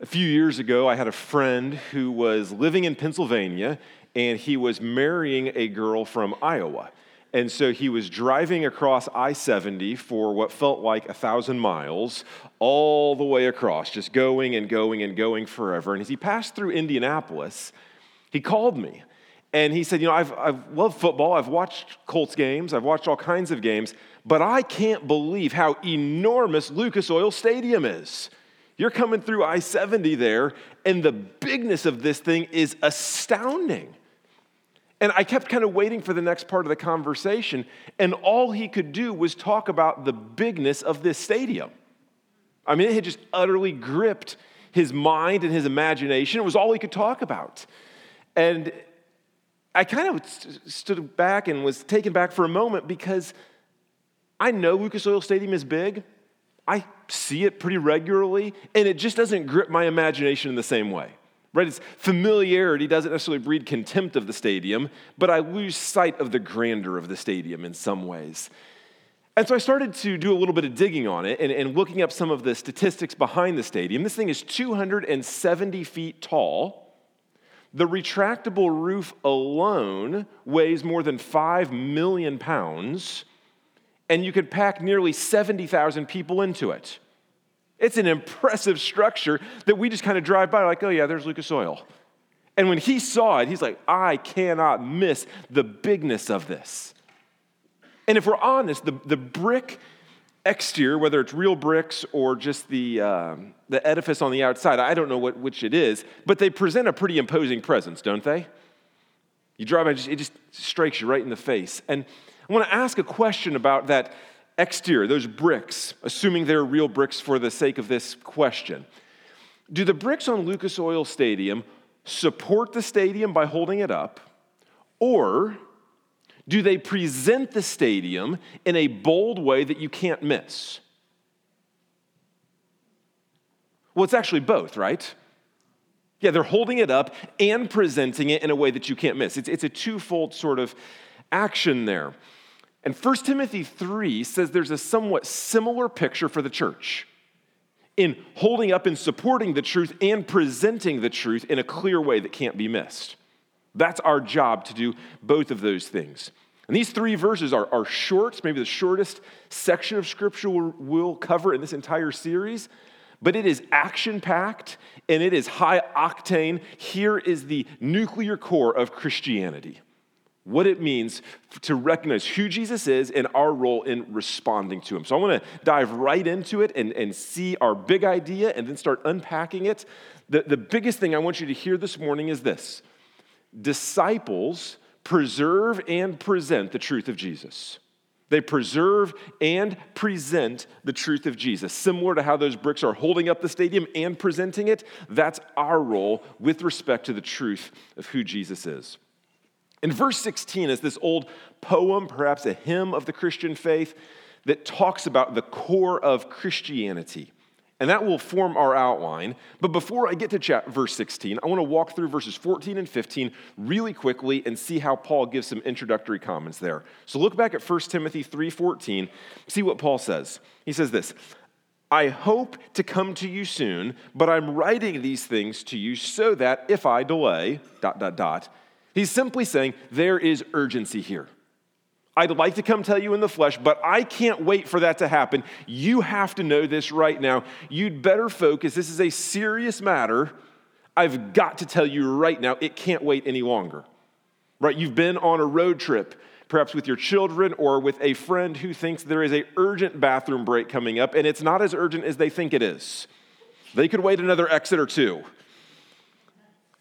A few years ago, I had a friend who was living in Pennsylvania and he was marrying a girl from Iowa. And so he was driving across I 70 for what felt like a thousand miles, all the way across, just going and going and going forever. And as he passed through Indianapolis, he called me and he said, You know, I've, I've loved football, I've watched Colts games, I've watched all kinds of games, but I can't believe how enormous Lucas Oil Stadium is. You're coming through I 70 there, and the bigness of this thing is astounding. And I kept kind of waiting for the next part of the conversation, and all he could do was talk about the bigness of this stadium. I mean, it had just utterly gripped his mind and his imagination. It was all he could talk about. And I kind of stood back and was taken back for a moment because I know Lucas Oil Stadium is big. I see it pretty regularly, and it just doesn't grip my imagination in the same way. Right? Its familiarity doesn't necessarily breed contempt of the stadium, but I lose sight of the grandeur of the stadium in some ways. And so I started to do a little bit of digging on it and, and looking up some of the statistics behind the stadium. This thing is 270 feet tall. The retractable roof alone weighs more than 5 million pounds and you could pack nearly 70,000 people into it. It's an impressive structure that we just kind of drive by, like, oh, yeah, there's Lucas Oil. And when he saw it, he's like, I cannot miss the bigness of this. And if we're honest, the, the brick exterior, whether it's real bricks or just the, uh, the edifice on the outside, I don't know what, which it is, but they present a pretty imposing presence, don't they? You drive by, it just strikes you right in the face. And I want to ask a question about that exterior, those bricks, assuming they're real bricks for the sake of this question. Do the bricks on Lucas Oil Stadium support the stadium by holding it up, or do they present the stadium in a bold way that you can't miss? Well, it's actually both, right? Yeah, they're holding it up and presenting it in a way that you can't miss. It's, it's a twofold sort of action there. And 1 Timothy 3 says there's a somewhat similar picture for the church in holding up and supporting the truth and presenting the truth in a clear way that can't be missed. That's our job to do both of those things. And these three verses are, are short, maybe the shortest section of scripture we'll, we'll cover in this entire series, but it is action packed and it is high octane. Here is the nuclear core of Christianity what it means to recognize who Jesus is and our role in responding to him. So I want to dive right into it and, and see our big idea and then start unpacking it. The, the biggest thing I want you to hear this morning is this disciples preserve and present the truth of Jesus. They preserve and present the truth of Jesus. Similar to how those bricks are holding up the stadium and presenting it, that's our role with respect to the truth of who Jesus is. In verse 16 is this old poem, perhaps a hymn of the Christian faith, that talks about the core of Christianity. And that will form our outline. But before I get to chat, verse 16, I want to walk through verses 14 and 15 really quickly and see how Paul gives some introductory comments there. So look back at 1 Timothy 3:14, see what Paul says. He says this, I hope to come to you soon, but I'm writing these things to you so that if I delay, dot, dot, dot, He's simply saying there is urgency here. I'd like to come tell you in the flesh, but I can't wait for that to happen. You have to know this right now. You'd better focus. This is a serious matter. I've got to tell you right now, it can't wait any longer. Right? You've been on a road trip, perhaps with your children or with a friend who thinks there is a urgent bathroom break coming up, and it's not as urgent as they think it is. They could wait another exit or two.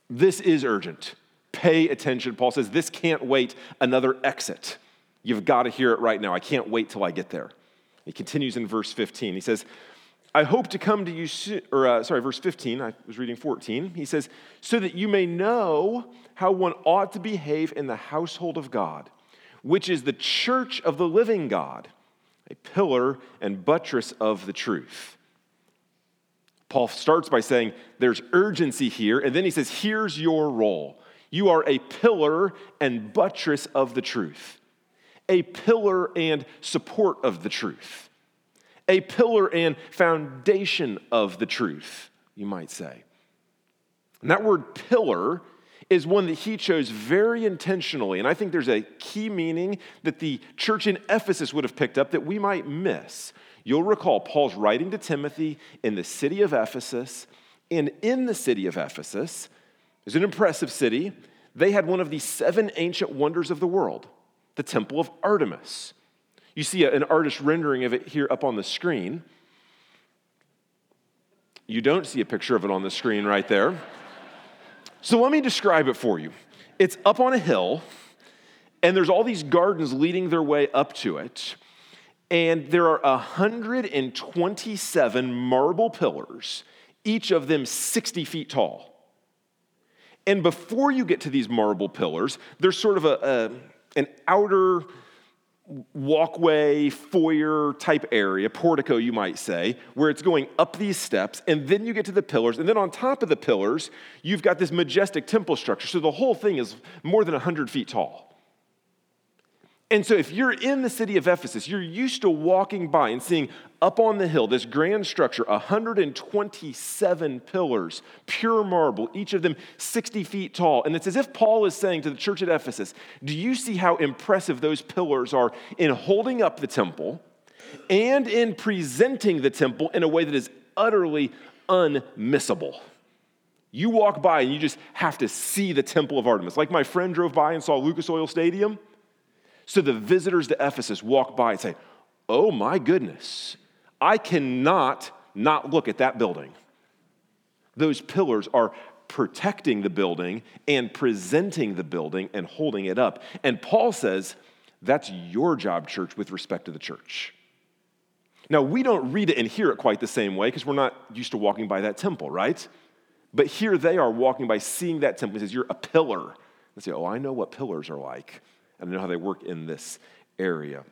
This is urgent. Pay attention. Paul says, This can't wait another exit. You've got to hear it right now. I can't wait till I get there. He continues in verse 15. He says, I hope to come to you soon, or uh, sorry, verse 15, I was reading 14. He says, so that you may know how one ought to behave in the household of God, which is the church of the living God, a pillar and buttress of the truth. Paul starts by saying, There's urgency here, and then he says, Here's your role. You are a pillar and buttress of the truth, a pillar and support of the truth, a pillar and foundation of the truth. you might say. And that word pillar is one that he chose very intentionally. And I think there's a key meaning that the church in Ephesus would have picked up that we might miss. You'll recall Paul's writing to Timothy in the city of Ephesus. And in the city of Ephesus, is an impressive city. They had one of the seven ancient wonders of the world, the Temple of Artemis. You see an artist rendering of it here up on the screen. You don't see a picture of it on the screen right there. So let me describe it for you. It's up on a hill, and there's all these gardens leading their way up to it. And there are 127 marble pillars, each of them 60 feet tall. And before you get to these marble pillars, there's sort of a, a an outer walkway, foyer type area, portico, you might say, where it's going up these steps, and then you get to the pillars, and then on top of the pillars, you've got this majestic temple structure. So the whole thing is more than 100 feet tall. And so, if you're in the city of Ephesus, you're used to walking by and seeing up on the hill this grand structure 127 pillars, pure marble, each of them 60 feet tall. And it's as if Paul is saying to the church at Ephesus, Do you see how impressive those pillars are in holding up the temple and in presenting the temple in a way that is utterly unmissable? You walk by and you just have to see the temple of Artemis. Like my friend drove by and saw Lucas Oil Stadium. So the visitors to Ephesus walk by and say, Oh my goodness, I cannot not look at that building. Those pillars are protecting the building and presenting the building and holding it up. And Paul says, That's your job, church, with respect to the church. Now, we don't read it and hear it quite the same way because we're not used to walking by that temple, right? But here they are walking by, seeing that temple. He says, You're a pillar. They say, Oh, I know what pillars are like and I know how they work in this area.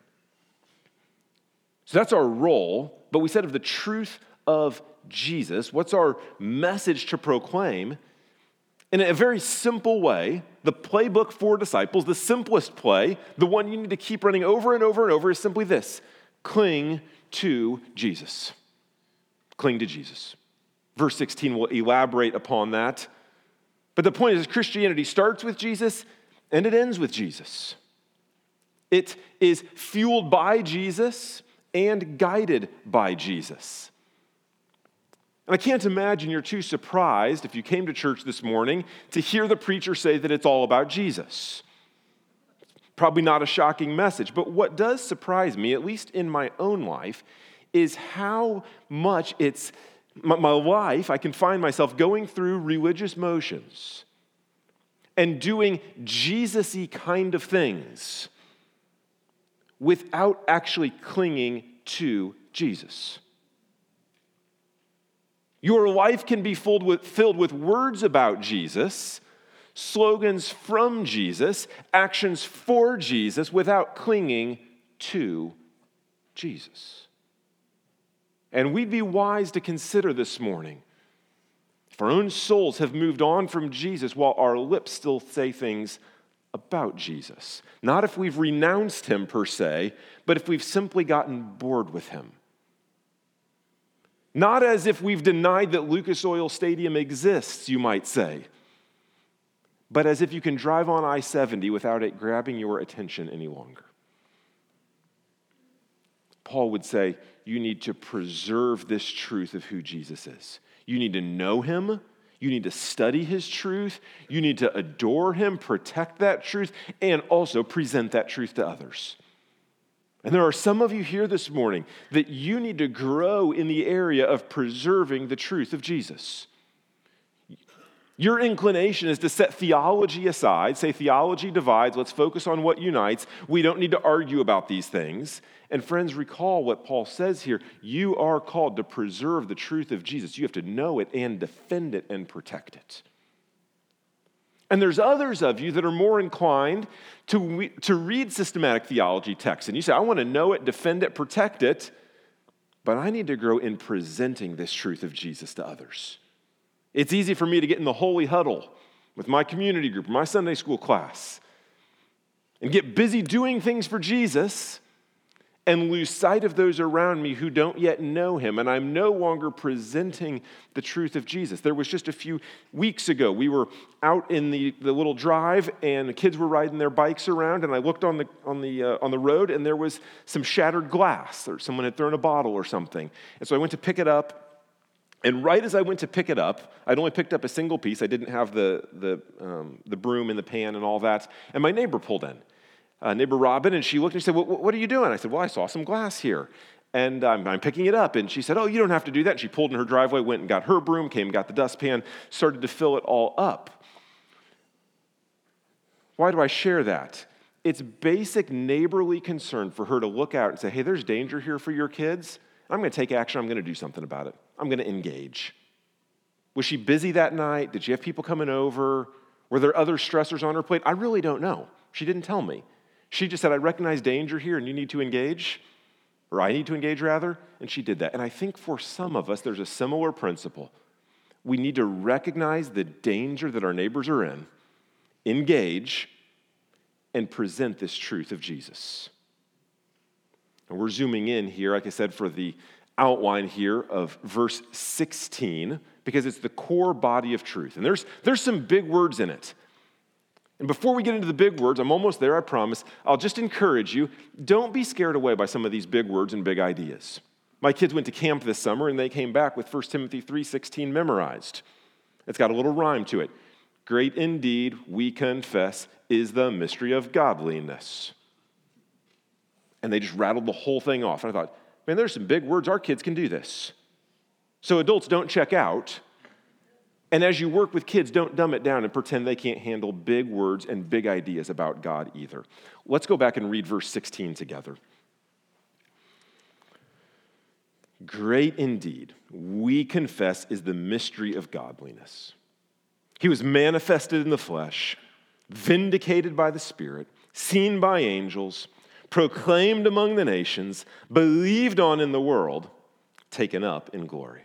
So that's our role, but we said of the truth of Jesus, what's our message to proclaim? In a very simple way, the playbook for disciples, the simplest play, the one you need to keep running over and over and over, is simply this cling to Jesus. Cling to Jesus. Verse 16 will elaborate upon that. But the point is, Christianity starts with Jesus and it ends with Jesus. It is fueled by Jesus and guided by Jesus. And I can't imagine you're too surprised if you came to church this morning to hear the preacher say that it's all about Jesus. Probably not a shocking message, but what does surprise me, at least in my own life, is how much it's my, life, I can find myself going through religious motions and doing Jesus y kind of things without actually clinging to Jesus. Your life can be filled with, filled with words about Jesus, slogans from Jesus, actions for Jesus, without clinging to Jesus. And we'd be wise to consider this morning our own souls have moved on from Jesus while our lips still say things about Jesus. Not if we've renounced him per se, but if we've simply gotten bored with him. Not as if we've denied that Lucas Oil Stadium exists, you might say, but as if you can drive on I 70 without it grabbing your attention any longer. Paul would say, You need to preserve this truth of who Jesus is. You need to know him. You need to study his truth. You need to adore him, protect that truth, and also present that truth to others. And there are some of you here this morning that you need to grow in the area of preserving the truth of Jesus. Your inclination is to set theology aside, say theology divides, let's focus on what unites. We don't need to argue about these things. And friends, recall what Paul says here. You are called to preserve the truth of Jesus. You have to know it and defend it and protect it. And there's others of you that are more inclined to, to read systematic theology texts. And you say, I want to know it, defend it, protect it, but I need to grow in presenting this truth of Jesus to others. It's easy for me to get in the holy huddle with my community group, my Sunday school class, and get busy doing things for Jesus and lose sight of those around me who don't yet know him. And I'm no longer presenting the truth of Jesus. There was just a few weeks ago, we were out in the, the little drive, and the kids were riding their bikes around, and I looked on the, on, the, uh, on the road, and there was some shattered glass, or someone had thrown a bottle or something. And so I went to pick it up. And right as I went to pick it up, I'd only picked up a single piece. I didn't have the, the, um, the broom and the pan and all that. And my neighbor pulled in uh, neighbor Robin, and she looked and she said, What are you doing? I said, Well, I saw some glass here. And I'm, I'm picking it up. And she said, Oh, you don't have to do that. And she pulled in her driveway, went and got her broom, came, got the dustpan, started to fill it all up. Why do I share that? It's basic neighborly concern for her to look out and say, Hey, there's danger here for your kids. I'm going to take action. I'm going to do something about it. I'm going to engage. Was she busy that night? Did she have people coming over? Were there other stressors on her plate? I really don't know. She didn't tell me. She just said, I recognize danger here and you need to engage, or I need to engage rather, and she did that. And I think for some of us, there's a similar principle. We need to recognize the danger that our neighbors are in, engage, and present this truth of Jesus. And we're zooming in here, like I said, for the outline here of verse 16, because it's the core body of truth. And there's, there's some big words in it. And before we get into the big words, I'm almost there, I promise. I'll just encourage you don't be scared away by some of these big words and big ideas. My kids went to camp this summer and they came back with 1 Timothy 3:16 memorized. It's got a little rhyme to it. Great indeed, we confess, is the mystery of godliness. And they just rattled the whole thing off. And I thought, man, there's some big words. Our kids can do this. So adults don't check out. And as you work with kids, don't dumb it down and pretend they can't handle big words and big ideas about God either. Let's go back and read verse 16 together. Great indeed, we confess, is the mystery of godliness. He was manifested in the flesh, vindicated by the Spirit, seen by angels, proclaimed among the nations, believed on in the world, taken up in glory.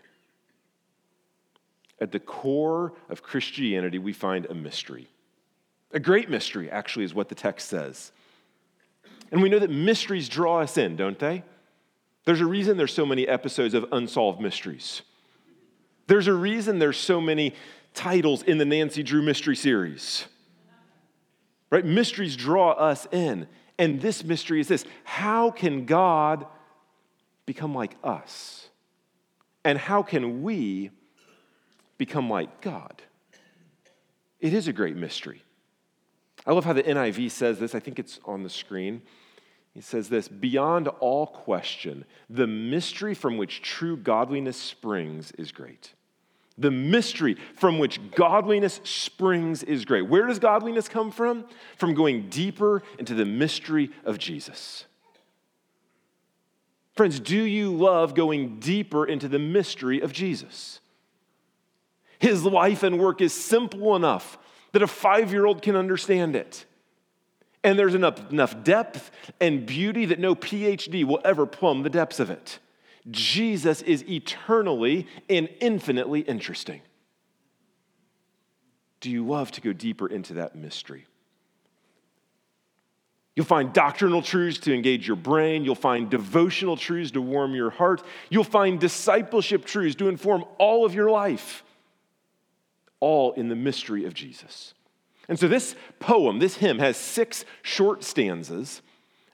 At the core of Christianity, we find a mystery. A great mystery, actually, is what the text says. And we know that mysteries draw us in, don't they? There's a reason there's so many episodes of unsolved mysteries. There's a reason there's so many titles in the Nancy Drew mystery series. Right? Mysteries draw us in. And this mystery is this how can God become like us? And how can we become like God? It is a great mystery. I love how the NIV says this. I think it's on the screen. He says this Beyond all question, the mystery from which true godliness springs is great. The mystery from which godliness springs is great. Where does godliness come from? From going deeper into the mystery of Jesus. Friends, do you love going deeper into the mystery of Jesus? His life and work is simple enough that a five year old can understand it. And there's enough, enough depth and beauty that no PhD will ever plumb the depths of it. Jesus is eternally and infinitely interesting. Do you love to go deeper into that mystery? You'll find doctrinal truths to engage your brain. You'll find devotional truths to warm your heart. You'll find discipleship truths to inform all of your life all in the mystery of Jesus. And so this poem, this hymn, has six short stanzas.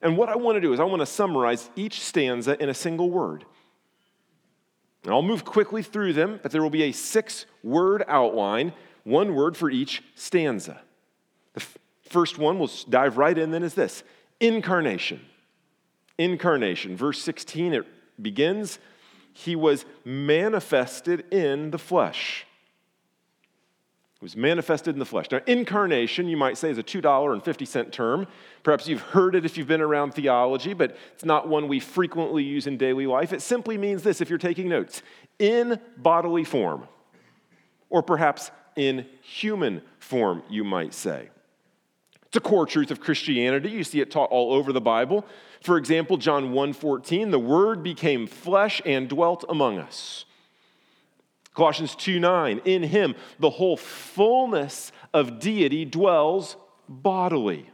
And what I want to do is I want to summarize each stanza in a single word. And I'll move quickly through them, but there will be a six word outline, one word for each stanza. The f- first one, we'll dive right in then, is this incarnation. Incarnation. Verse 16, it begins He was manifested in the flesh. It was manifested in the flesh. Now, incarnation, you might say, is a $2.50 term. Perhaps you've heard it if you've been around theology, but it's not one we frequently use in daily life. It simply means this if you're taking notes in bodily form, or perhaps in human form, you might say. It's a core truth of Christianity. You see it taught all over the Bible. For example, John 1:14, the word became flesh and dwelt among us. Colossians 2 9, in him the whole fullness of deity dwells bodily.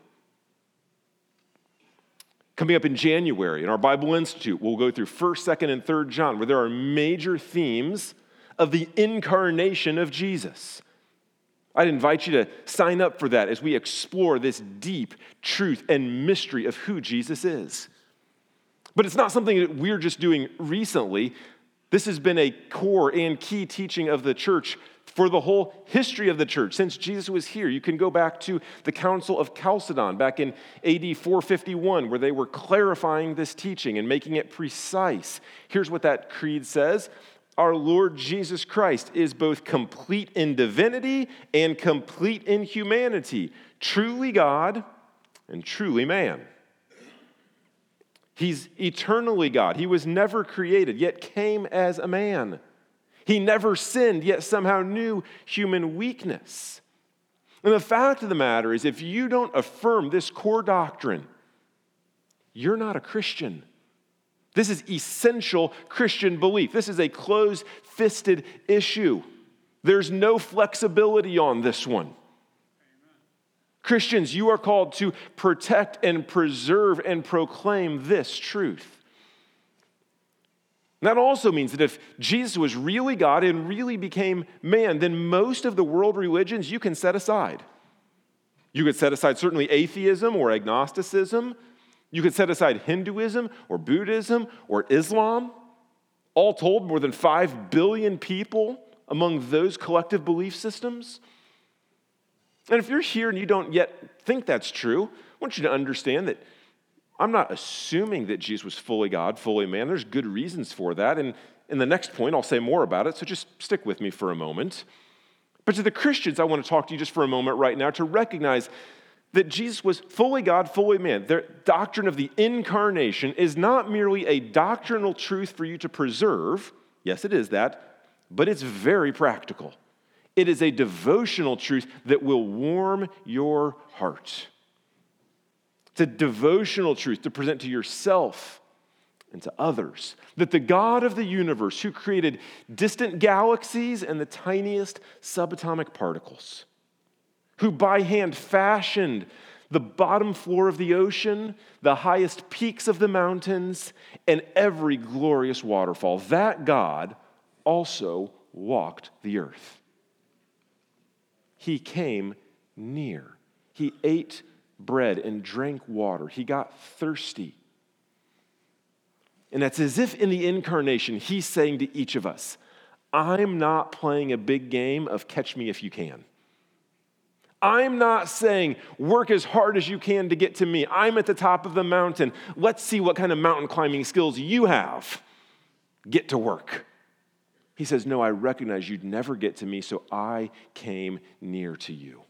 Coming up in January in our Bible Institute, we'll go through 1st, 2nd, and 3rd John, where there are major themes of the incarnation of Jesus. I'd invite you to sign up for that as we explore this deep truth and mystery of who Jesus is. But it's not something that we're just doing recently. This has been a core and key teaching of the church for the whole history of the church since Jesus was here. You can go back to the Council of Chalcedon back in AD 451, where they were clarifying this teaching and making it precise. Here's what that creed says Our Lord Jesus Christ is both complete in divinity and complete in humanity, truly God and truly man. He's eternally God. He was never created, yet came as a man. He never sinned, yet somehow knew human weakness. And the fact of the matter is, if you don't affirm this core doctrine, you're not a Christian. This is essential Christian belief. This is a closed fisted issue. There's no flexibility on this one. Christians, you are called to protect and preserve and proclaim this truth. That also means that if Jesus was really God and really became man, then most of the world religions you can set aside. You could set aside certainly atheism or agnosticism. You could set aside Hinduism or Buddhism or Islam. All told, more than 5 billion people among those collective belief systems. And if you're here and you don't yet think that's true, I want you to understand that I'm not assuming that Jesus was fully God, fully man. There's good reasons for that. And in the next point, I'll say more about it, so just stick with me for a moment. But to the Christians, I want to talk to you just for a moment right now to recognize that Jesus was fully God, fully man. The doctrine of the incarnation is not merely a doctrinal truth for you to preserve. Yes, it is that, but it's very practical. It is a devotional truth that will warm your heart. It's a devotional truth to present to yourself and to others that the God of the universe, who created distant galaxies and the tiniest subatomic particles, who by hand fashioned the bottom floor of the ocean, the highest peaks of the mountains, and every glorious waterfall, that God also walked the earth. He came near. He ate bread and drank water. He got thirsty. And that's as if in the incarnation, he's saying to each of us, I'm not playing a big game of catch me if you can. I'm not saying work as hard as you can to get to me. I'm at the top of the mountain. Let's see what kind of mountain climbing skills you have. Get to work. He says, No, I recognize you'd never get to me, so I came near to you.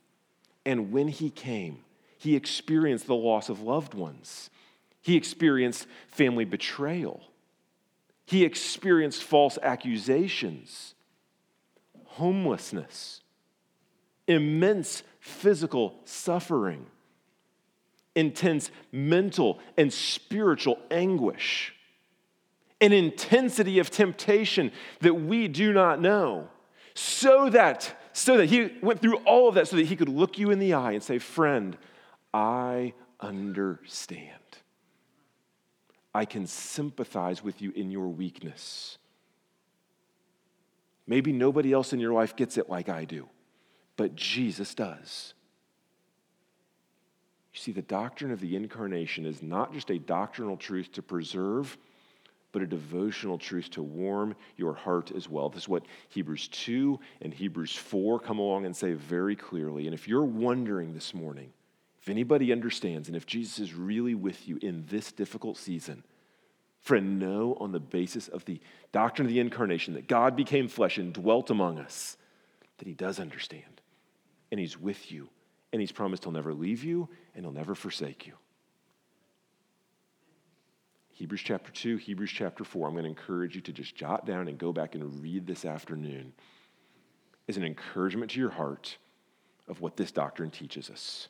And when he came, he experienced the loss of loved ones. He experienced family betrayal. He experienced false accusations, homelessness, immense physical suffering, intense mental and spiritual anguish, an intensity of temptation that we do not know, so that so that he went through all of that so that he could look you in the eye and say, "Friend, I understand. I can sympathize with you in your weakness. Maybe nobody else in your life gets it like I do, but Jesus does. You see, the doctrine of the incarnation is not just a doctrinal truth to preserve, but a devotional truth to warm your heart as well. This is what Hebrews 2 and Hebrews 4 come along and say very clearly. And if you're wondering this morning, if anybody understands and if Jesus is really with you in this difficult season, friend, know on the basis of the doctrine of the incarnation that God became flesh and dwelt among us, that he does understand and he's with you and he's promised he'll never leave you and he'll never forsake you. Hebrews chapter 2, Hebrews chapter 4. I'm going to encourage you to just jot down and go back and read this afternoon as an encouragement to your heart of what this doctrine teaches us.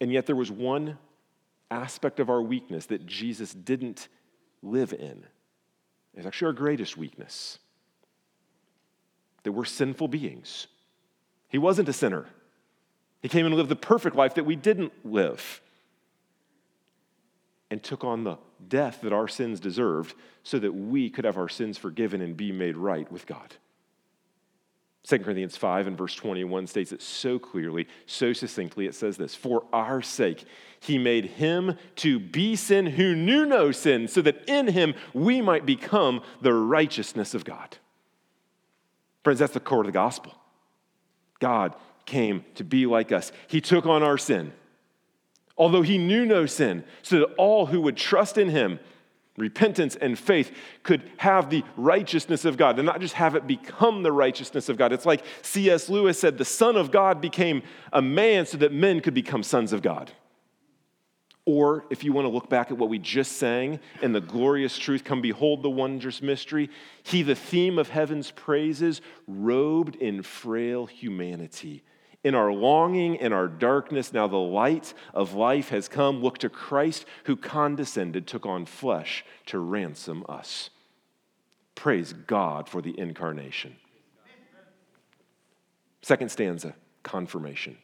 And yet, there was one aspect of our weakness that Jesus didn't live in. It's actually our greatest weakness that we're sinful beings. He wasn't a sinner, He came and lived the perfect life that we didn't live. And took on the death that our sins deserved so that we could have our sins forgiven and be made right with God. 2 Corinthians 5 and verse 21 states it so clearly, so succinctly. It says this For our sake, he made him to be sin who knew no sin, so that in him we might become the righteousness of God. Friends, that's the core of the gospel. God came to be like us, he took on our sin, although he knew no sin, so that all who would trust in him repentance and faith could have the righteousness of God and not just have it become the righteousness of God. It's like C.S. Lewis said the Son of God became a man so that men could become sons of God. Or if you want to look back at what we just sang and the glorious truth, come behold the wondrous mystery. He, the theme of heaven's praises, robed in frail humanity in our longing, in our darkness, now the light of life has come. Look to Christ who condescended, took on flesh to ransom us. Praise God for the incarnation. Second stanza, confirmation.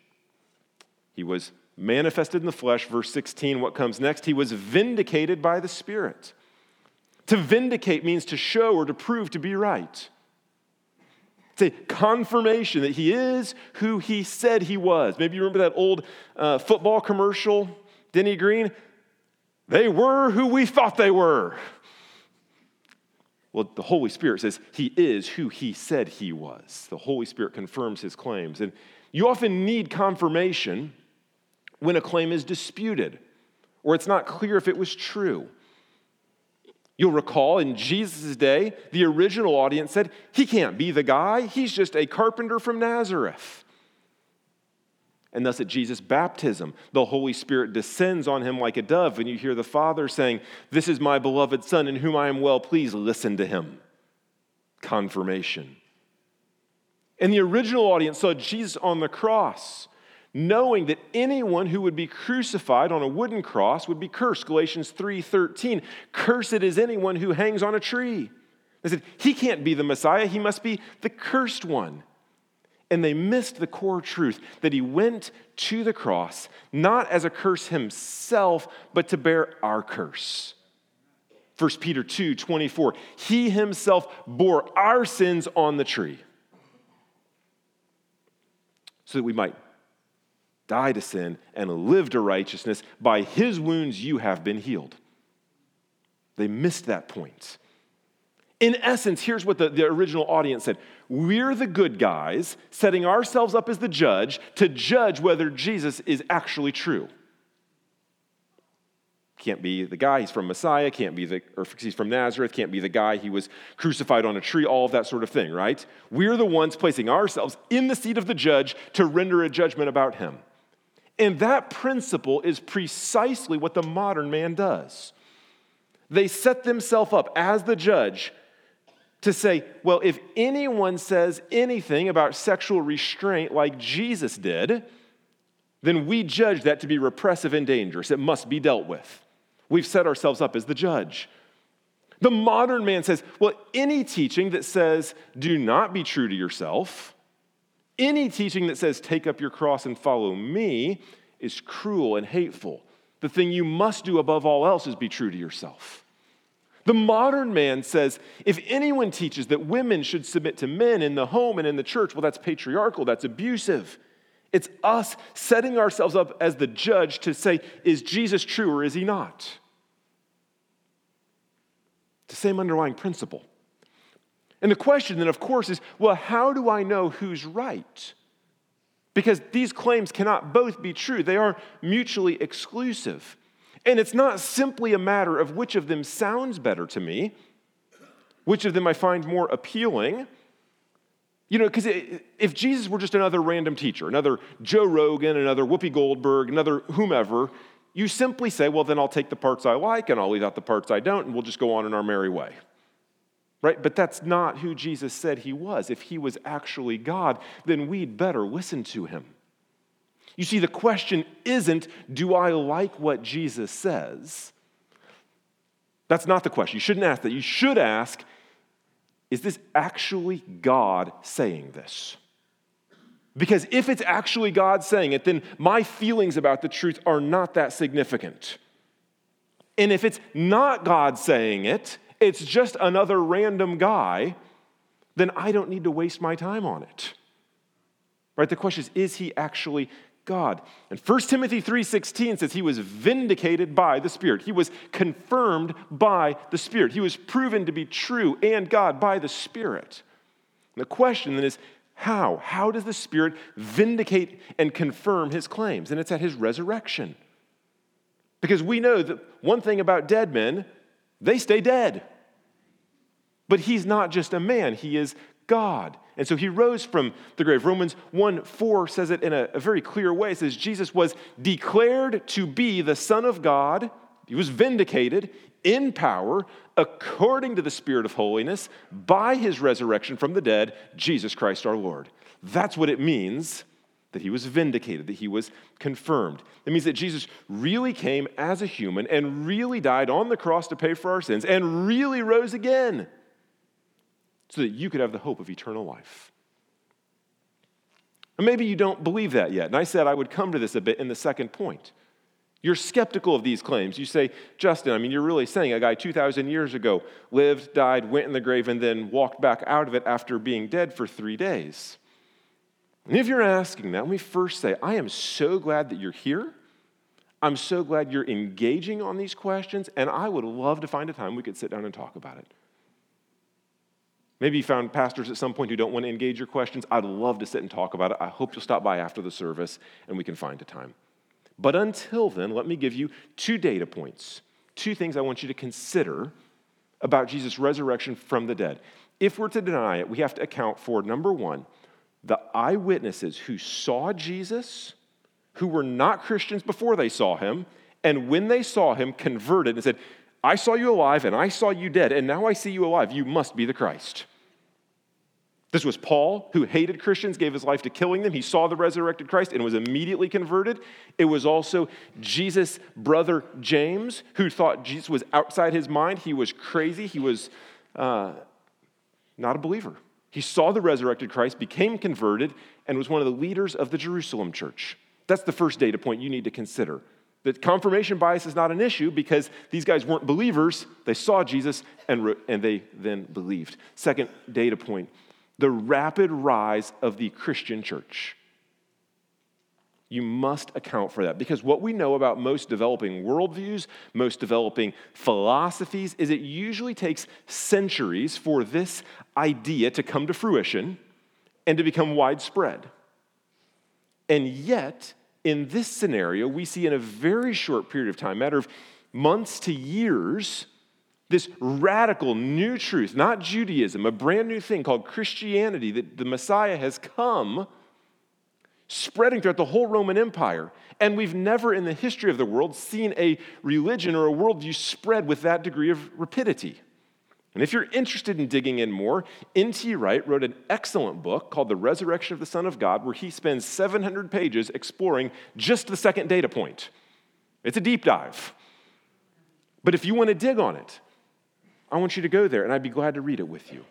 He was manifested in the flesh, verse 16. What comes next? He was vindicated by the Spirit. To vindicate means to show or to prove to be right. It's a confirmation that he is who he said he was. Maybe you remember that old uh, football commercial, Denny Green? They were who we thought they were. Well, the Holy Spirit says he is who he said he was. The Holy Spirit confirms his claims. And you often need confirmation when a claim is disputed or it's not clear if it was true. You'll recall in Jesus' day, the original audience said, He can't be the guy. He's just a carpenter from Nazareth. And thus, at Jesus' baptism, the Holy Spirit descends on him like a dove, and you hear the Father saying, This is my beloved Son, in whom I am well pleased. Listen to him. Confirmation. And the original audience saw Jesus on the cross knowing that anyone who would be crucified on a wooden cross would be cursed. Galatians 3:13. Cursed is anyone who hangs on a tree. They said, he can't be the Messiah, he must be the cursed one. And they missed the core truth that he went to the cross not as a curse himself, but to bear our curse. 1 Peter 2 24, he himself bore our sins on the tree so that we might die to sin, and live to righteousness. By his wounds you have been healed. They missed that point. In essence, here's what the, the original audience said We're the good guys, setting ourselves up as the judge to judge whether Jesus is actually true. Can't be the guy, he's from Messiah, can't be the, or he's from Nazareth, can't be the guy, he was crucified on a tree, all of that sort of thing, right? We're the ones placing ourselves in the seat of the judge to render a judgment about him. And that principle is precisely what the modern man does. They set themselves up as the judge to say, well, if anyone says anything about sexual restraint like Jesus did, then we judge that to be repressive and dangerous. It must be dealt with. We've set ourselves up as the judge. The modern man says, well, any teaching that says, do not be true to yourself, any teaching that says, take up your cross and follow me, is cruel and hateful. The thing you must do above all else is be true to yourself. The modern man says if anyone teaches that women should submit to men in the home and in the church, well, that's patriarchal, that's abusive. It's us setting ourselves up as the judge to say, is Jesus true or is he not? It's the same underlying principle. And the question then, of course, is well, how do I know who's right? Because these claims cannot both be true, they are mutually exclusive. And it's not simply a matter of which of them sounds better to me, which of them I find more appealing. You know, because if Jesus were just another random teacher, another Joe Rogan, another Whoopi Goldberg, another whomever, you simply say, well, then I'll take the parts I like and I'll leave out the parts I don't, and we'll just go on in our merry way right? But that's not who Jesus said he was. If he was actually God, then we'd better listen to him. You see, the question isn't, do I like what Jesus says? That's not the question. You shouldn't ask that. You should ask, is this actually God saying this? Because if it's actually God saying it, then my feelings about the truth are not that significant. And if it's not God saying it, it's just another random guy, then I don't need to waste my time on it. Right? The question is, is he actually God? And 1 Timothy 3:16 says he was vindicated by the Spirit. He was confirmed by the Spirit. He was proven to be true and God by the Spirit. And the question then is, how? How does the Spirit vindicate and confirm his claims? And it's at his resurrection. Because we know that one thing about dead men, they stay dead. But he's not just a man, he is God. And so he rose from the grave. Romans 1 4 says it in a, a, very clear way. It says, Jesus was declared to be the Son of God. He was vindicated in power according to the Spirit of holiness by his resurrection from the dead, Jesus Christ our Lord. That's what it means that he was vindicated, that he was confirmed. It means that Jesus really came as a human and really died on the cross to pay for our sins and really rose again so that you could have the hope of eternal life. And maybe you don't believe that yet. And I said I would come to this a bit in the second point. You're skeptical of these claims. You say, Justin, I mean, you're really saying a guy 2,000 years ago lived, died, went in the grave, and then walked back out of it after being dead for three days. And if you're asking that, let me first say, I am so glad that you're here. I'm so glad you're engaging on these questions, and I would love to find a time we could sit down and talk about it. Maybe you found pastors at some point who don't want to engage your questions. I'd love to sit and talk about it. I hope you'll stop by after the service and we can find a time. But until then, let me give you two data points, two things I want you to consider about Jesus' resurrection from the dead. If we're to deny it, we have to account for number one, the eyewitnesses who saw Jesus, who were not Christians before they saw him, and when they saw him, converted and said, I saw you alive and I saw you dead, and now I see you alive. You must be the Christ. This was Paul, who hated Christians, gave his life to killing them. He saw the resurrected Christ and was immediately converted. It was also Jesus' brother James, who thought Jesus was outside his mind. He was crazy. He was uh, not a believer. He saw the resurrected Christ, became converted, and was one of the leaders of the Jerusalem church. That's the first data point you need to consider. That confirmation bias is not an issue because these guys weren't believers. They saw Jesus and, re- and they then believed. Second data point the rapid rise of the Christian church. You must account for that because what we know about most developing worldviews, most developing philosophies, is it usually takes centuries for this idea to come to fruition and to become widespread. And yet, in this scenario, we see in a very short period of time, matter of months to years, this radical new truth, not Judaism, a brand new thing called Christianity that the Messiah has come, spreading throughout the whole Roman Empire. And we've never in the history of the world seen a religion or a worldview spread with that degree of rapidity. And if you're interested in digging in more, N.T. Wright wrote an excellent book called The Resurrection of the Son of God, where he spends 700 pages exploring just the second data point. It's a deep dive. But if you want to dig on it, I want you to go there, and I'd be glad to read it with you.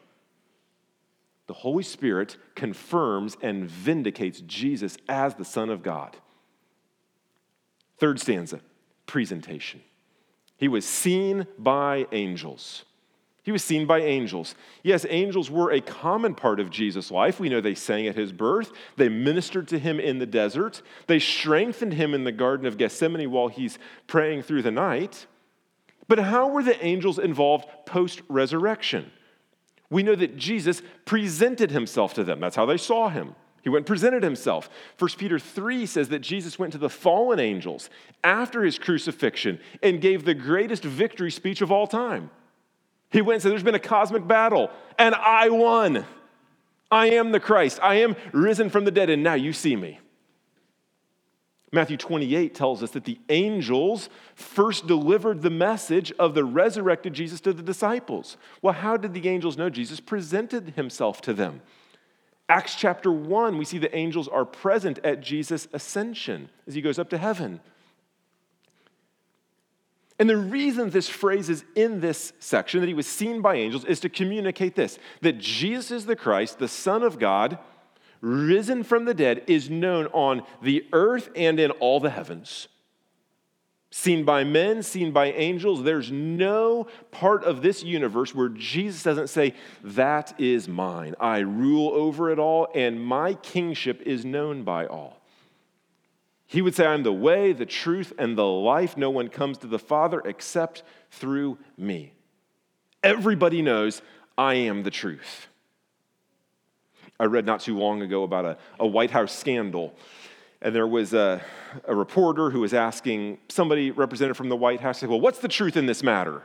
The Holy Spirit confirms and vindicates Jesus as the Son of God. Third stanza presentation. He was seen by angels. He was seen by angels. Yes, angels were a common part of Jesus' life. We know they sang at his birth, they ministered to him in the desert, they strengthened him in the Garden of Gethsemane while he's praying through the night. But how were the angels involved post resurrection? We know that Jesus presented himself to them. That's how they saw him. He went and presented himself. 1 Peter 3 says that Jesus went to the fallen angels after his crucifixion and gave the greatest victory speech of all time. He went and said, There's been a cosmic battle, and I won. I am the Christ. I am risen from the dead, and now you see me. Matthew 28 tells us that the angels first delivered the message of the resurrected Jesus to the disciples. Well, how did the angels know Jesus presented himself to them? Acts chapter 1, we see the angels are present at Jesus' ascension as he goes up to heaven. And the reason this phrase is in this section, that he was seen by angels, is to communicate this that Jesus is the Christ, the Son of God, risen from the dead, is known on the earth and in all the heavens. seen by men, seen by angels. There's no part of this universe where Jesus doesn't say, That is mine. I rule over it all, and my kingship is known by all. He would say, I'm the way, the truth, and the life. No one comes to the Father except through me. Everybody knows I am the truth. I read not too long ago about a, a White House scandal and there was a, a reporter who was asking somebody represented from the White House, said, Well, what's the truth in this matter?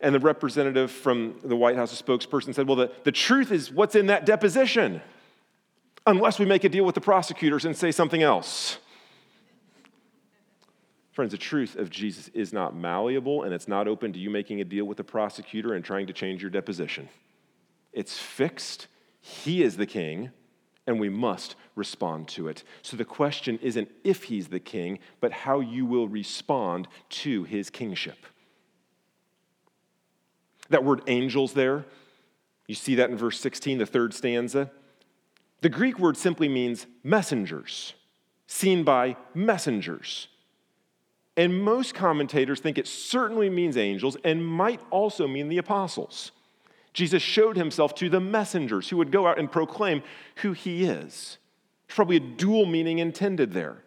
And the representative from the White House, spokesperson, said, Well, the, the truth is what's in that deposition, unless we make a deal with the prosecutors and say something else. Friends, the truth of Jesus is not malleable and it's not open to you making a deal with the prosecutor and trying to change your deposition. It's fixed. He is the king and we must respond to it. So the question isn't if he's the king, but how you will respond to his kingship. That word angels there, you see that in verse 16, the third stanza. The Greek word simply means messengers, seen by messengers. And most commentators think it certainly means angels and might also mean the apostles. Jesus showed himself to the messengers who would go out and proclaim who he is. There's probably a dual meaning intended there,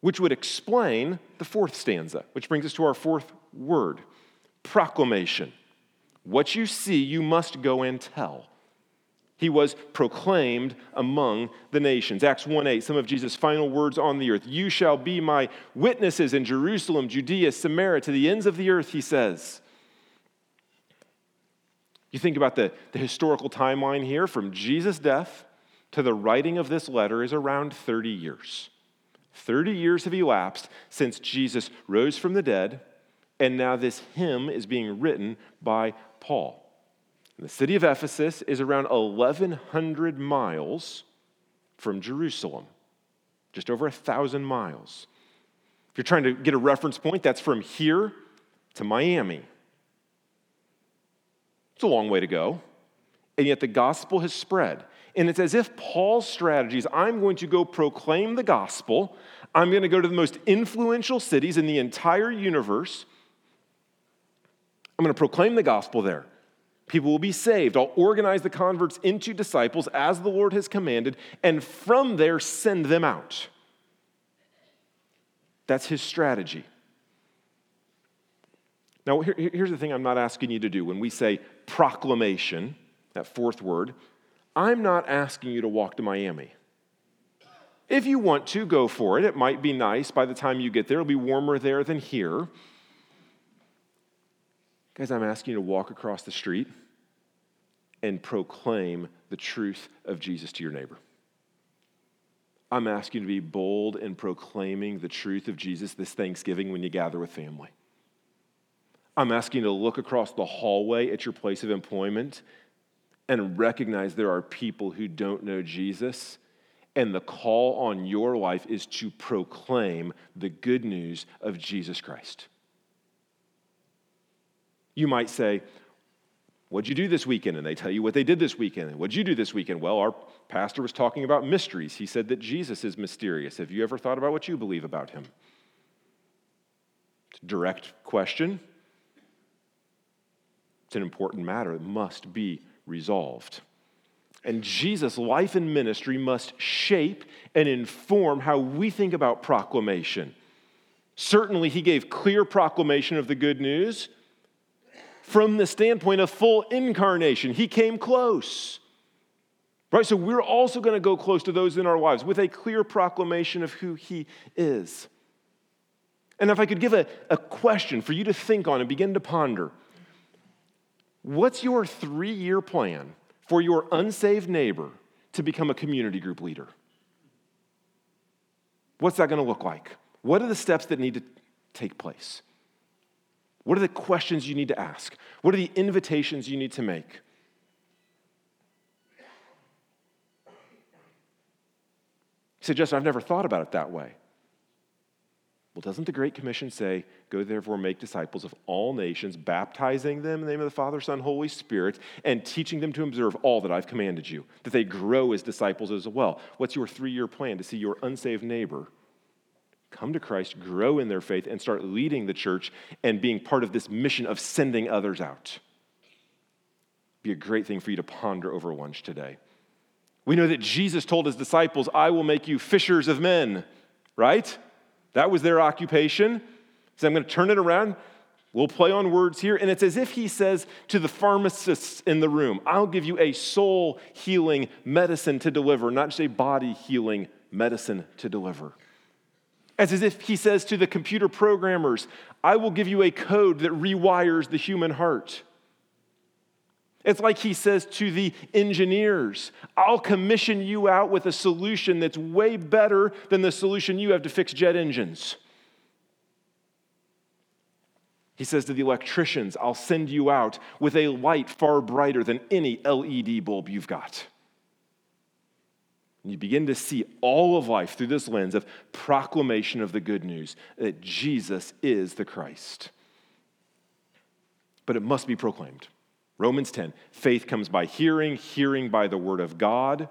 which would explain the fourth stanza, which brings us to our fourth word proclamation. What you see, you must go and tell. He was proclaimed among the nations. Acts 1 8, some of Jesus' final words on the earth. You shall be my witnesses in Jerusalem, Judea, Samaria, to the ends of the earth, he says. You think about the, the historical timeline here from Jesus' death to the writing of this letter is around 30 years. 30 years have elapsed since Jesus rose from the dead, and now this hymn is being written by Paul. the city of Ephesus is around 1,100 miles from Jerusalem, just over a thousand miles. If you're trying to get a reference point, that's from here to Miami. It's a long way to go. And yet the gospel has spread. And it's as if Paul's strategy is I'm going to go proclaim the gospel. I'm going to go to the most influential cities in the entire universe. I'm going to proclaim the gospel there. People will be saved. I'll organize the converts into disciples as the Lord has commanded, and from there send them out. That's his strategy. Now, here, here's the thing I'm not asking you to do. When we say proclamation, that fourth word, I'm not asking you to walk to Miami. If you want to, go for it. It might be nice by the time you get there. It'll be warmer there than here. Guys, I'm asking you to walk across the street and proclaim the truth of Jesus to your neighbor. I'm asking you to be bold in proclaiming the truth of Jesus this Thanksgiving when you gather with family. I'm asking you to look across the hallway at your place of employment and recognize there are people who don't know Jesus. And the call on your life is to proclaim the good news of Jesus Christ. You might say, What'd you do this weekend? And they tell you what they did this weekend. What'd you do this weekend? Well, our pastor was talking about mysteries. He said that Jesus is mysterious. Have you ever thought about what you believe about him? Direct question. It's an important matter that must be resolved. And Jesus' life and ministry must shape and inform how we think about proclamation. Certainly, he gave clear proclamation of the good news from the standpoint of full incarnation. He came close. Right? So we're also going to go close to those in our lives with a clear proclamation of who he is. And if I could give a, a question for you to think on and begin to ponder What's your three year plan for your unsaved neighbor to become a community group leader? What's that going to look like? What are the steps that need to take place? What are the questions you need to ask? What are the invitations you need to make? You say, Justin, I've never thought about it that way. Well, doesn't the Great Commission say, Go therefore make disciples of all nations, baptizing them in the name of the Father, Son, Holy Spirit, and teaching them to observe all that I've commanded you, that they grow as disciples as well? What's your three year plan to see your unsaved neighbor come to Christ, grow in their faith, and start leading the church and being part of this mission of sending others out. Be a great thing for you to ponder over lunch today. We know that Jesus told his disciples, I will make you fishers of men, right? That was their occupation. So I'm going to turn it around. We'll play on words here. And it's as if he says to the pharmacists in the room, I'll give you a soul healing medicine to deliver, not just a body healing medicine to deliver. As, as if he says to the computer programmers, I will give you a code that rewires the human heart. It's like he says to the engineers, I'll commission you out with a solution that's way better than the solution you have to fix jet engines. He says to the electricians, I'll send you out with a light far brighter than any LED bulb you've got. And you begin to see all of life through this lens of proclamation of the good news that Jesus is the Christ. But it must be proclaimed. Romans 10 faith comes by hearing, hearing by the word of God.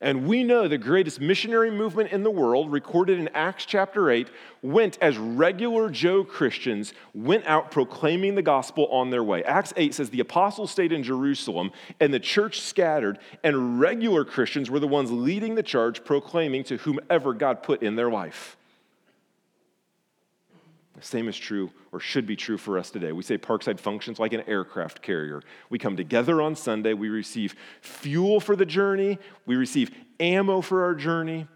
And we know the greatest missionary movement in the world, recorded in Acts chapter 8, went as regular Joe Christians went out proclaiming the gospel on their way. Acts 8 says the apostles stayed in Jerusalem and the church scattered, and regular Christians were the ones leading the charge, proclaiming to whomever God put in their life. Same is true or should be true for us today. We say Parkside functions like an aircraft carrier. We come together on Sunday, we receive fuel for the journey, we receive ammo for our journey,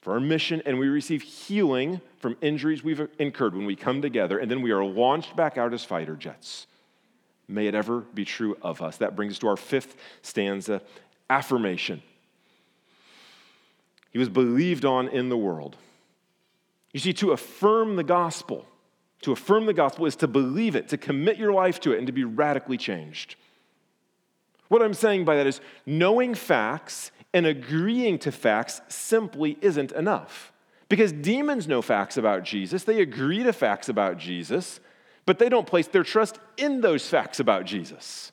for our mission, and we receive healing from injuries we've incurred when we come together, and then we are launched back out as fighter jets. May it ever be true of us. That brings us to our fifth stanza affirmation. He was believed on in the world. You see, to affirm the gospel, to affirm the gospel is to believe it, to commit your life to it, and to be radically changed. What I'm saying by that is knowing facts and agreeing to facts simply isn't enough. Because demons know facts about Jesus, they agree to facts about Jesus, but they don't place their trust in those facts about Jesus.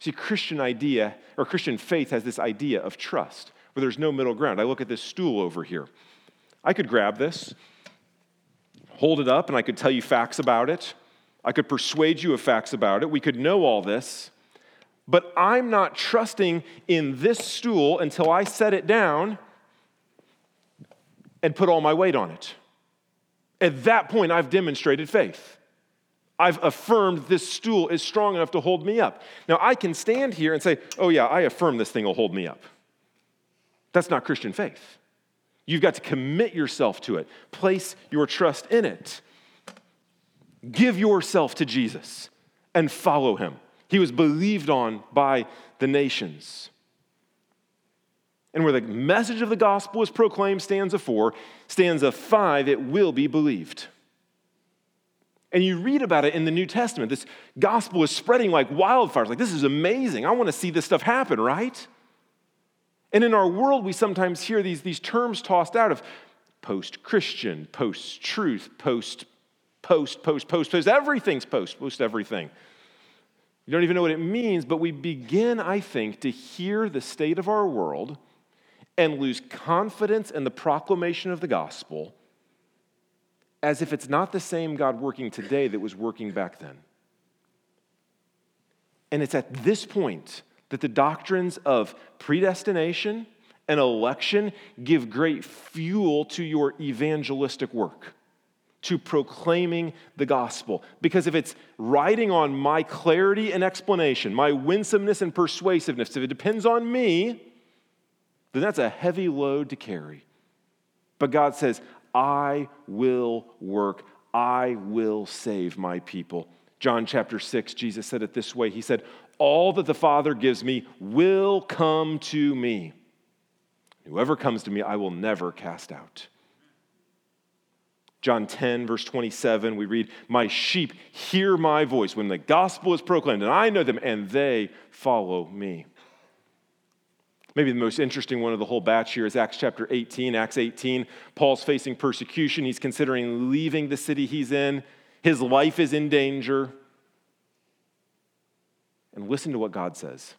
See, Christian idea or Christian faith has this idea of trust where there's no middle ground. I look at this stool over here. I could grab this, hold it up, and I could tell you facts about it. I could persuade you of facts about it. We could know all this. But I'm not trusting in this stool until I set it down and put all my weight on it. At that point, I've demonstrated faith. I've affirmed this stool is strong enough to hold me up. Now, I can stand here and say, oh, yeah, I affirm this thing will hold me up. That's not Christian faith. You've got to commit yourself to it, place your trust in it. Give yourself to Jesus and follow him. He was believed on by the nations. And where the message of the gospel is proclaimed, stanza four, stanza five, it will be believed. And you read about it in the New Testament. This gospel is spreading like wildfires. Like, this is amazing. I want to see this stuff happen, right? And in our world, we sometimes hear these, these terms tossed out of post Christian, post truth, post, post, post, post, post. Everything's post, post everything. You don't even know what it means, but we begin, I think, to hear the state of our world and lose confidence in the proclamation of the gospel as if it's not the same God working today that was working back then. And it's at this point that the doctrines of predestination and election give great fuel to your evangelistic work, to proclaiming the gospel. Because if it's riding on my clarity and explanation, my winsomeness and persuasiveness, if it depends on me, then that's a heavy load to carry. But God says, I will work, I will save my people. John chapter 6, Jesus said it this way He said, all that the Father gives me will come to me. Whoever comes to me, I will never cast out. John 10, verse 27, we read, My sheep hear my voice when the gospel is proclaimed, and I know them, and they follow me. Maybe the most interesting one of the whole batch here is Acts chapter 18. Acts 18, Paul's facing persecution. He's considering leaving the city he's in, his life is in danger and listen to what God says.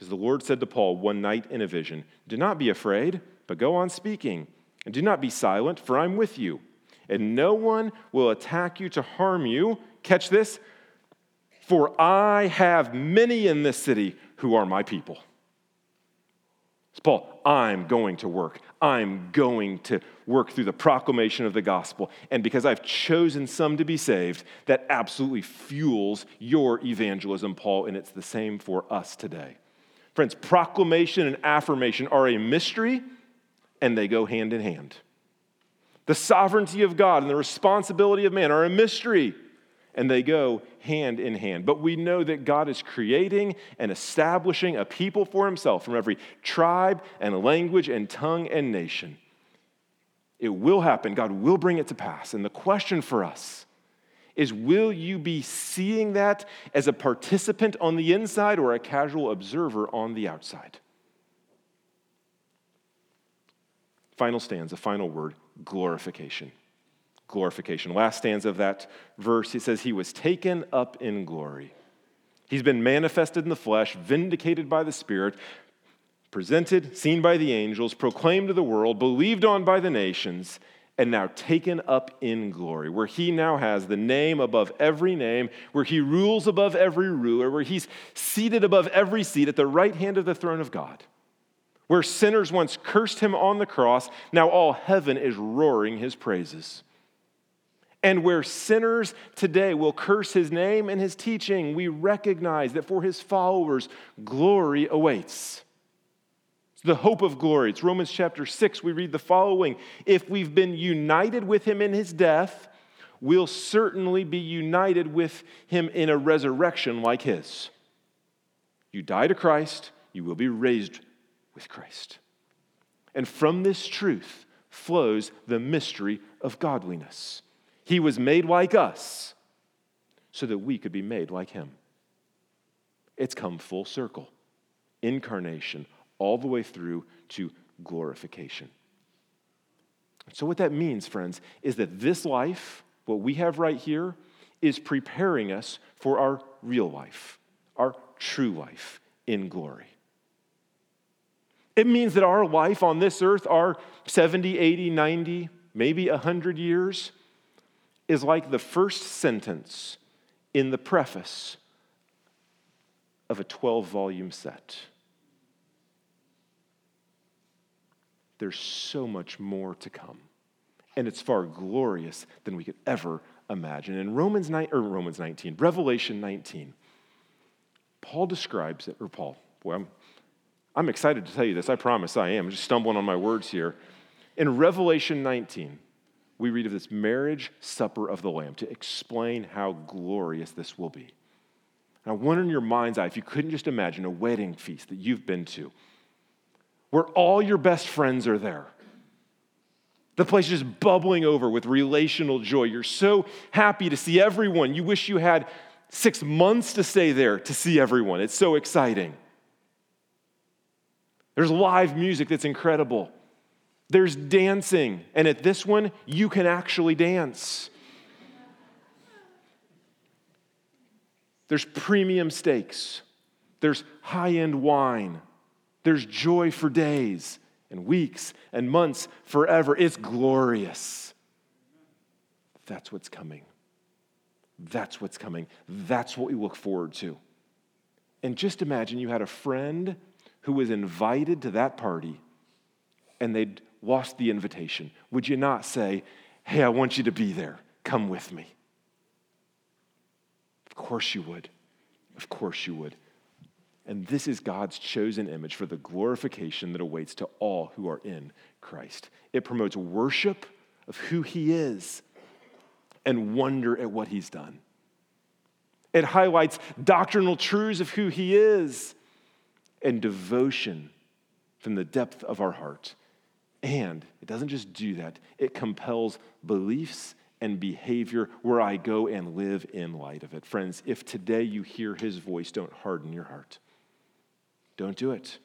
As the Lord said to Paul one night in a vision, Do not be afraid, but go on speaking, And do not be silent, for I'm with you, and no one will attack you to harm you. Catch this. For I have many in this city who are my people. It's Paul, I'm going to work. I'm going to work through the proclamation of the gospel. And because I've chosen some to be saved, that absolutely fuels your evangelism, Paul, and it's the same for us today. Friends, proclamation and affirmation are a mystery, and they go hand in hand. The sovereignty of God and the responsibility of man are a mystery, and they go hand in hand. But we know that God is creating and establishing a people for himself from every tribe and language and tongue and nation. It will happen. God will bring it to pass. And the question for us is will you be seeing that as a participant on the inside or a casual observer on the outside? Final stanza, a final word glorification glorification. Last stanza of that verse, he says, He was taken up in glory. He's been manifested in the flesh, vindicated by the Spirit, presented, seen by the angels, proclaimed to the world, believed on by the nations, and now taken up in glory, where he now has the name above every name, where he rules above every ruler, where he's seated above every seat at the right hand of the throne of God. Where sinners once cursed him on the cross, now all heaven is roaring his praises. And where sinners today will curse his name and his teaching, we recognize that for his followers, glory awaits. It's the hope of glory. It's Romans chapter 6. We read the following If we've been united with him in his death, we'll certainly be united with him in a resurrection like his. You die to Christ, you will be raised with Christ. And from this truth flows the mystery of godliness. He was made like us so that we could be made like him. It's come full circle. Incarnation, all the way through to glorification. So, what that means, friends, is that this life, what we have right here, is preparing us for our real life, our true life in glory. It means that our life on this earth, our 70, 80, 90, maybe 100 years, is like the first sentence in the preface of a 12 volume set. There's so much more to come. And it's far glorious than we could ever imagine. In Romans 9 or Romans 19, Revelation 19, Paul describes it, or Paul, boy, I'm, I'm excited to tell you this. I promise I am. I'm just stumbling on my words here. In Revelation 19, we read of this marriage supper of the Lamb to explain how glorious this will be. And I wonder in your mind's eye if you couldn't just imagine a wedding feast that you've been to where all your best friends are there. The place is just bubbling over with relational joy. You're so happy to see everyone. You wish you had six months to stay there to see everyone. It's so exciting. There's live music that's incredible. There's dancing. And at this one, you can actually dance. There's premium steaks. There's high end wine. There's joy for days and weeks and months forever. It's glorious. That's what's coming. That's what's coming. That's what we look forward to. And just imagine you had a friend who was invited to that party and they'd lost the invitation. Would you not say, Hey, I want you to be there. Come with me? Of course you would. Of course you would. And this is God's chosen image for the glorification that awaits to all who are in Christ. It promotes worship of who He is and wonder at what He's done. It highlights doctrinal truths of who He is and devotion from the depth of our heart. And it doesn't just do that, it compels beliefs and behavior where I go and live in light of it. Friends, if today you hear His voice, don't harden your heart. Don't do it.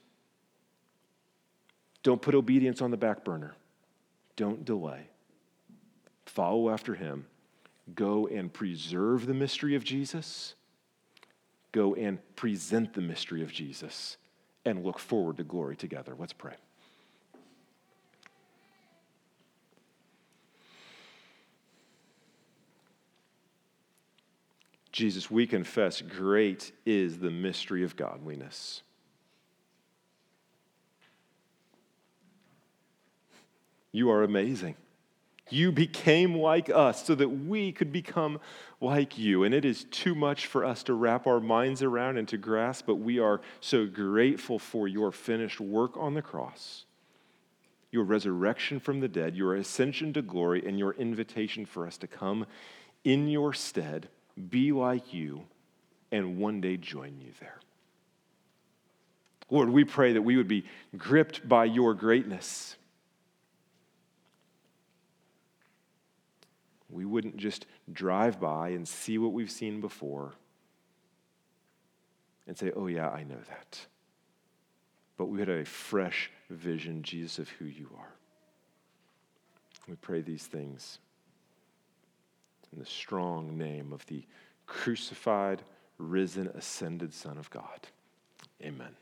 Don't put obedience on the back burner. Don't delay. Follow after him. Go and preserve the mystery of Jesus. Go and present the mystery of Jesus and look forward to glory together. Let's pray. Jesus, we confess great is the mystery of godliness. You are amazing. You became like us so that we could become like you. And it is too much for us to wrap our minds around and to grasp, but we are so grateful for your finished work on the cross, your resurrection from the dead, your ascension to glory, and your invitation for us to come in your stead, be like you, and one day join you there. Lord, we pray that we would be gripped by your greatness We wouldn't just drive by and see what we've seen before and say, oh, yeah, I know that. But we had a fresh vision, Jesus, of who you are. We pray these things in the strong name of the crucified, risen, ascended Son of God. Amen.